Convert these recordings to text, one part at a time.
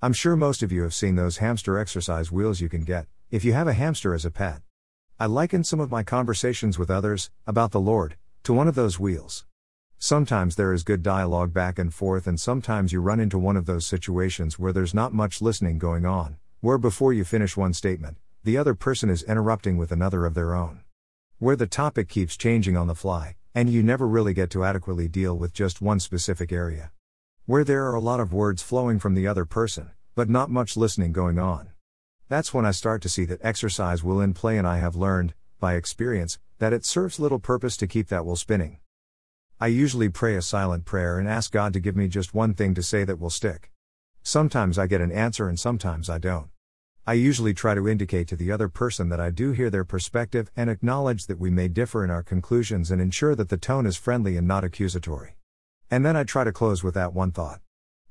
I'm sure most of you have seen those hamster exercise wheels you can get, if you have a hamster as a pet. I liken some of my conversations with others, about the Lord, to one of those wheels. Sometimes there is good dialogue back and forth, and sometimes you run into one of those situations where there's not much listening going on, where before you finish one statement, the other person is interrupting with another of their own. Where the topic keeps changing on the fly, and you never really get to adequately deal with just one specific area. Where there are a lot of words flowing from the other person, but not much listening going on. That's when I start to see that exercise will in play, and I have learned, by experience, that it serves little purpose to keep that wheel spinning. I usually pray a silent prayer and ask God to give me just one thing to say that will stick. Sometimes I get an answer and sometimes I don't. I usually try to indicate to the other person that I do hear their perspective and acknowledge that we may differ in our conclusions and ensure that the tone is friendly and not accusatory. And then I try to close with that one thought.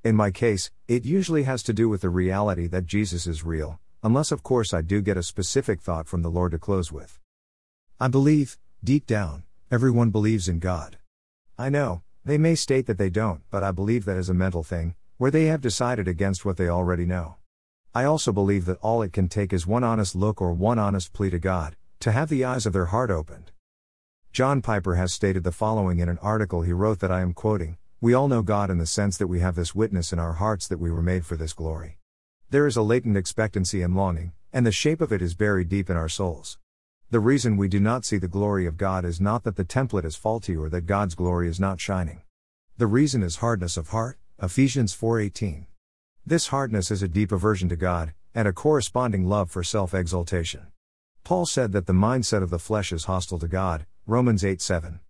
In my case, it usually has to do with the reality that Jesus is real, unless of course I do get a specific thought from the Lord to close with. I believe, deep down, everyone believes in God. I know, they may state that they don't, but I believe that is a mental thing, where they have decided against what they already know. I also believe that all it can take is one honest look or one honest plea to God, to have the eyes of their heart opened. John Piper has stated the following in an article he wrote that I am quoting We all know God in the sense that we have this witness in our hearts that we were made for this glory. There is a latent expectancy and longing, and the shape of it is buried deep in our souls. The reason we do not see the glory of God is not that the template is faulty or that God's glory is not shining. The reason is hardness of heart, Ephesians 4:18. This hardness is a deep aversion to God, and a corresponding love for self exaltation. Paul said that the mindset of the flesh is hostile to God, Romans 8 7.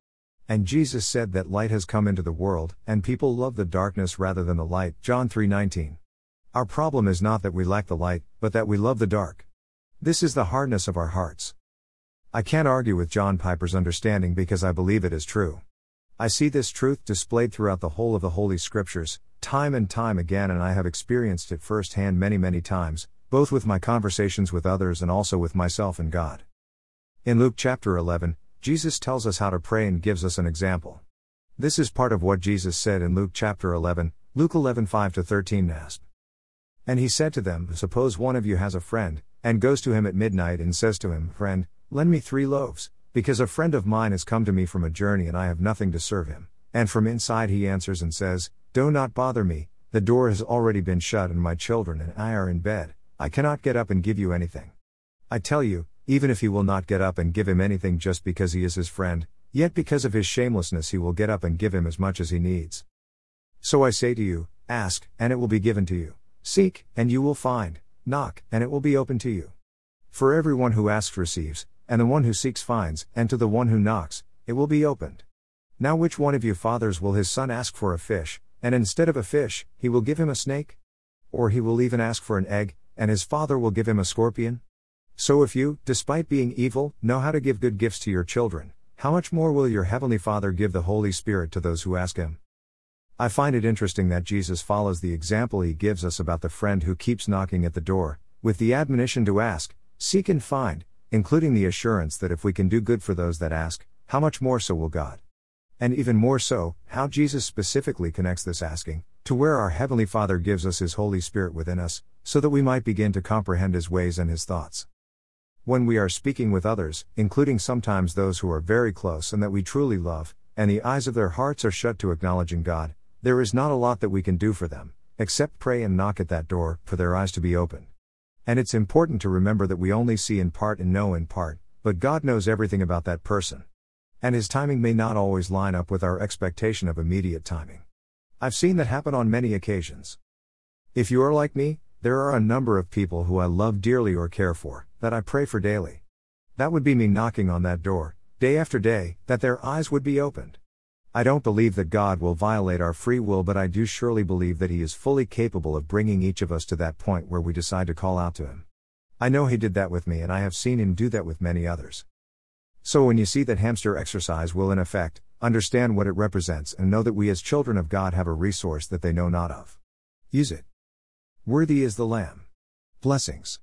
And Jesus said that light has come into the world, and people love the darkness rather than the light, John 3 19. Our problem is not that we lack the light, but that we love the dark. This is the hardness of our hearts. I can't argue with John Piper's understanding because I believe it is true. I see this truth displayed throughout the whole of the Holy Scriptures, time and time again, and I have experienced it firsthand many, many times, both with my conversations with others and also with myself and God. In Luke chapter 11, Jesus tells us how to pray and gives us an example. This is part of what Jesus said in Luke chapter 11, Luke 11 5 13 NASB. And he said to them, Suppose one of you has a friend, and goes to him at midnight and says to him, Friend, lend me three loaves because a friend of mine has come to me from a journey and I have nothing to serve him. And from inside he answers and says, Do not bother me, the door has already been shut and my children and I are in bed, I cannot get up and give you anything. I tell you, even if he will not get up and give him anything just because he is his friend, yet because of his shamelessness he will get up and give him as much as he needs. So I say to you, ask, and it will be given to you. Seek, and you will find. Knock, and it will be open to you. For everyone who asks receives, and the one who seeks finds, and to the one who knocks, it will be opened. Now, which one of you fathers will his son ask for a fish, and instead of a fish, he will give him a snake? Or he will even ask for an egg, and his father will give him a scorpion? So if you, despite being evil, know how to give good gifts to your children, how much more will your heavenly Father give the Holy Spirit to those who ask him? I find it interesting that Jesus follows the example he gives us about the friend who keeps knocking at the door, with the admonition to ask, seek and find, including the assurance that if we can do good for those that ask, how much more so will God? And even more so, how Jesus specifically connects this asking to where our Heavenly Father gives us His Holy Spirit within us, so that we might begin to comprehend His ways and His thoughts. When we are speaking with others, including sometimes those who are very close and that we truly love, and the eyes of their hearts are shut to acknowledging God, there is not a lot that we can do for them, except pray and knock at that door for their eyes to be opened. And it's important to remember that we only see in part and know in part, but God knows everything about that person. And His timing may not always line up with our expectation of immediate timing. I've seen that happen on many occasions. If you are like me, there are a number of people who I love dearly or care for, that I pray for daily. That would be me knocking on that door, day after day, that their eyes would be opened. I don't believe that God will violate our free will, but I do surely believe that He is fully capable of bringing each of us to that point where we decide to call out to Him. I know He did that with me, and I have seen Him do that with many others. So when you see that hamster exercise will in effect, understand what it represents and know that we as children of God have a resource that they know not of. Use it. Worthy is the Lamb. Blessings.